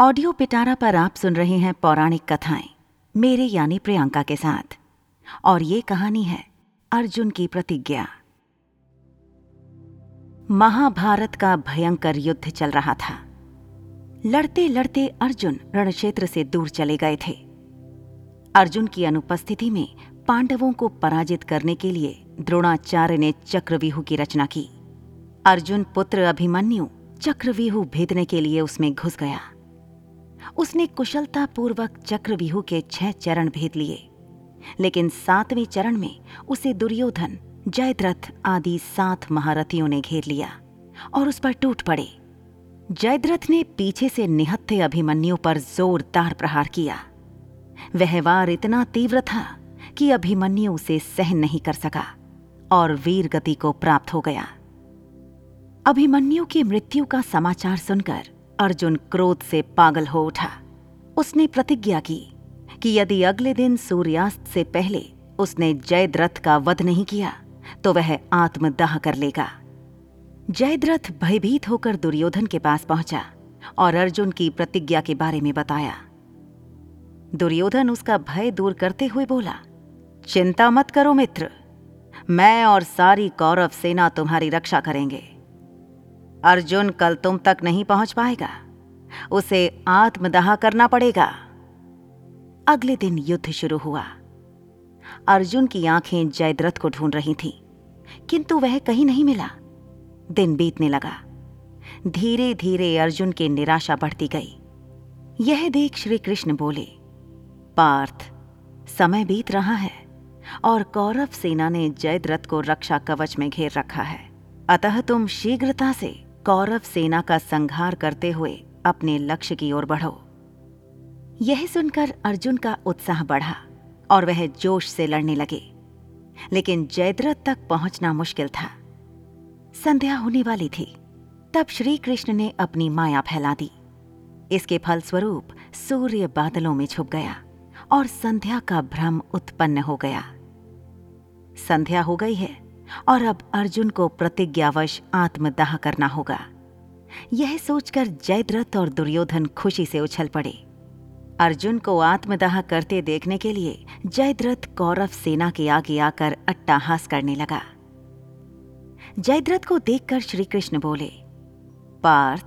Audio पिटारा पर आप सुन रहे हैं पौराणिक कथाएँ, मेरे यानी प्रियंका के साथ। और ये कहानी है अर्जुन की प्रतिज्ञा। महाभारत का भयंकर युद्ध चल रहा था। लड़ते लड़ते अर्जुन रणक्षेत्र से दूर चले गए थे। अर्जुन की अनुपस्थिति में पांडवों को पराजित करने के लिए द्रोणाचार्य ने चक्रव्यूह की रचना की। अर्जुन पुत्र अभिमन्यु चक्रव्यूह भेदने के लिए उसमें घुस गया। उसने कुशलतापूर्वक चक्रव्यूह के छह चरण भेद लिए। लेकिन सातवें चरण में उसे दुर्योधन, जयद्रथ आदि सात महारथियों ने घेर लिया और उस पर टूट पड़े। जयद्रथ ने पीछे से निहत्थे अभिमन्यु पर जोरदार प्रहार किया। वह वार इतना तीव्र था कि अभिमन्यु उसे सहन नहीं कर सका और वीर गति को प्राप्त हो गया। अभिमन्यु की मृत्यु का समाचार सुनकर अर्जुन क्रोध से पागल हो उठा। उसने प्रतिज्ञा की कि यदि अगले दिन सूर्यास्त से पहले उसने जयद्रथ का वध नहीं किया तो वह आत्मदाह कर लेगा। जयद्रथ भयभीत होकर दुर्योधन के पास पहुँचा और अर्जुन की प्रतिज्ञा के बारे में बताया। दुर्योधन उसका भय दूर करते हुए बोला, चिंता मत करो मित्र, मैं और सारी कौरव सेना तुम्हारी रक्षा करेंगे। अर्जुन कल तुम तक नहीं पहुँच पाएगा। उसे आत्मदाह करना पड़ेगा। अगले दिन युद्ध शुरू हुआ। अर्जुन की आँखें जयद्रथ को ढूंढ रही थीं, किंतु वह कहीं नहीं मिला। दिन बीतने लगा। धीरे धीरे अर्जुन की निराशा बढ़ती गई। यह देख श्री कृष्ण बोले पार्थ समय बीत रहा है और कौरव सेना ने जयद्रथ को रक्षा कवच में घेर रखा है। अतः तुम शीघ्रता से कौरव सेना का संहार करते हुए अपने लक्ष्य की ओर बढ़ो। यह सुनकर अर्जुन का उत्साह बढ़ा और वह जोश से लड़ने लगे। लेकिन जयद्रथ तक पहुँचना मुश्किल था। संध्या होने वाली थी, तब श्री कृष्ण ने अपनी माया फैला दी। इसके फलस्वरूप सूर्य बादलों में छुप गया और संध्या का भ्रम उत्पन्न हो गया। संध्या हो गई है और अब अर्जुन को प्रतिज्ञावश आत्मदाह करना होगा। यह सोचकर जयद्रथ और दुर्योधन खुशी से उछल पड़े। अर्जुन को आत्मदाह करते देखने के लिए जयद्रथ कौरव सेना के आगे आकर अट्टाहास करने लगा। जयद्रथ को देखकर श्री कृष्ण बोले, पार्थ,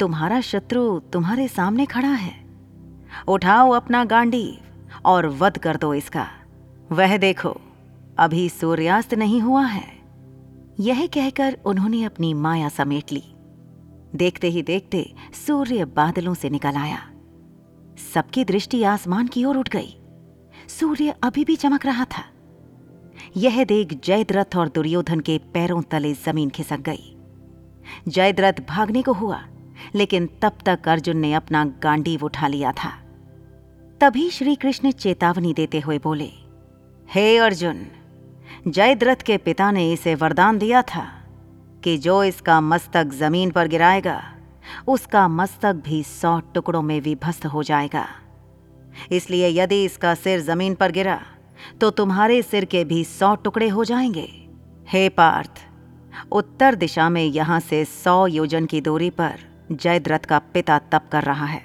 तुम्हारा शत्रु तुम्हारे सामने खड़ा है। उठाओ अपना गांडी और वध कर दो इसका। वह देखो अभी सूर्यास्त नहीं हुआ है। यह कहकर उन्होंने अपनी माया समेट ली। देखते ही देखते सूर्य बादलों से निकल आया। सबकी दृष्टि आसमान की ओर उठ गई। सूर्य अभी भी चमक रहा था। यह देख जयद्रथ और दुर्योधन के पैरों तले ज़मीन खिसक गई। जयद्रथ भागने को हुआ, लेकिन तब तक अर्जुन ने अपना गांडीव उठा लिया था। तभी श्री कृष्ण चेतावनी देते हुए बोले, हे अर्जुन जयद्रथ के पिता ने इसे वरदान दिया था कि जो इसका मस्तक ज़मीन पर गिराएगा, उसका मस्तक भी सौ टुकड़ों में विभस्त हो जाएगा। इसलिए यदि इसका सिर ज़मीन पर गिरा तो तुम्हारे सिर के भी सौ टुकड़े हो जाएँगे। हे पार्थ, उत्तर दिशा में यहाँ से सौ योजन की दूरी पर जयद्रथ का पिता तप कर रहा है।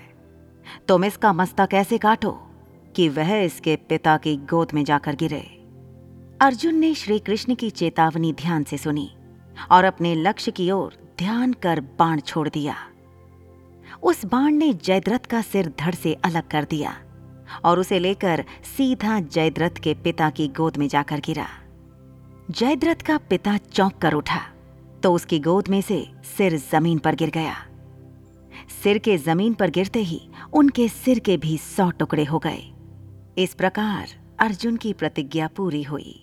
तुम इसका मस्तक ऐसे काटो कि वह इसके पिता की गोद में जाकर गिरे। अर्जुन ने श्री कृष्ण की चेतावनी ध्यान से सुनी और अपने लक्ष्य की ओर ध्यान कर बाण छोड़ दिया। उस बाण ने जयद्रथ का सिर धड़ से अलग कर दिया और उसे लेकर सीधा जयद्रथ के पिता की गोद में जाकर गिरा। जयद्रथ का पिता चौंक कर उठा तो उसकी गोद में से सिर ज़मीन पर गिर गया। सिर के ज़मीन पर गिरते ही उनके सिर के भी सौ टुकड़े हो गए। इस प्रकार अर्जुन की प्रतिज्ञा पूरी हुई।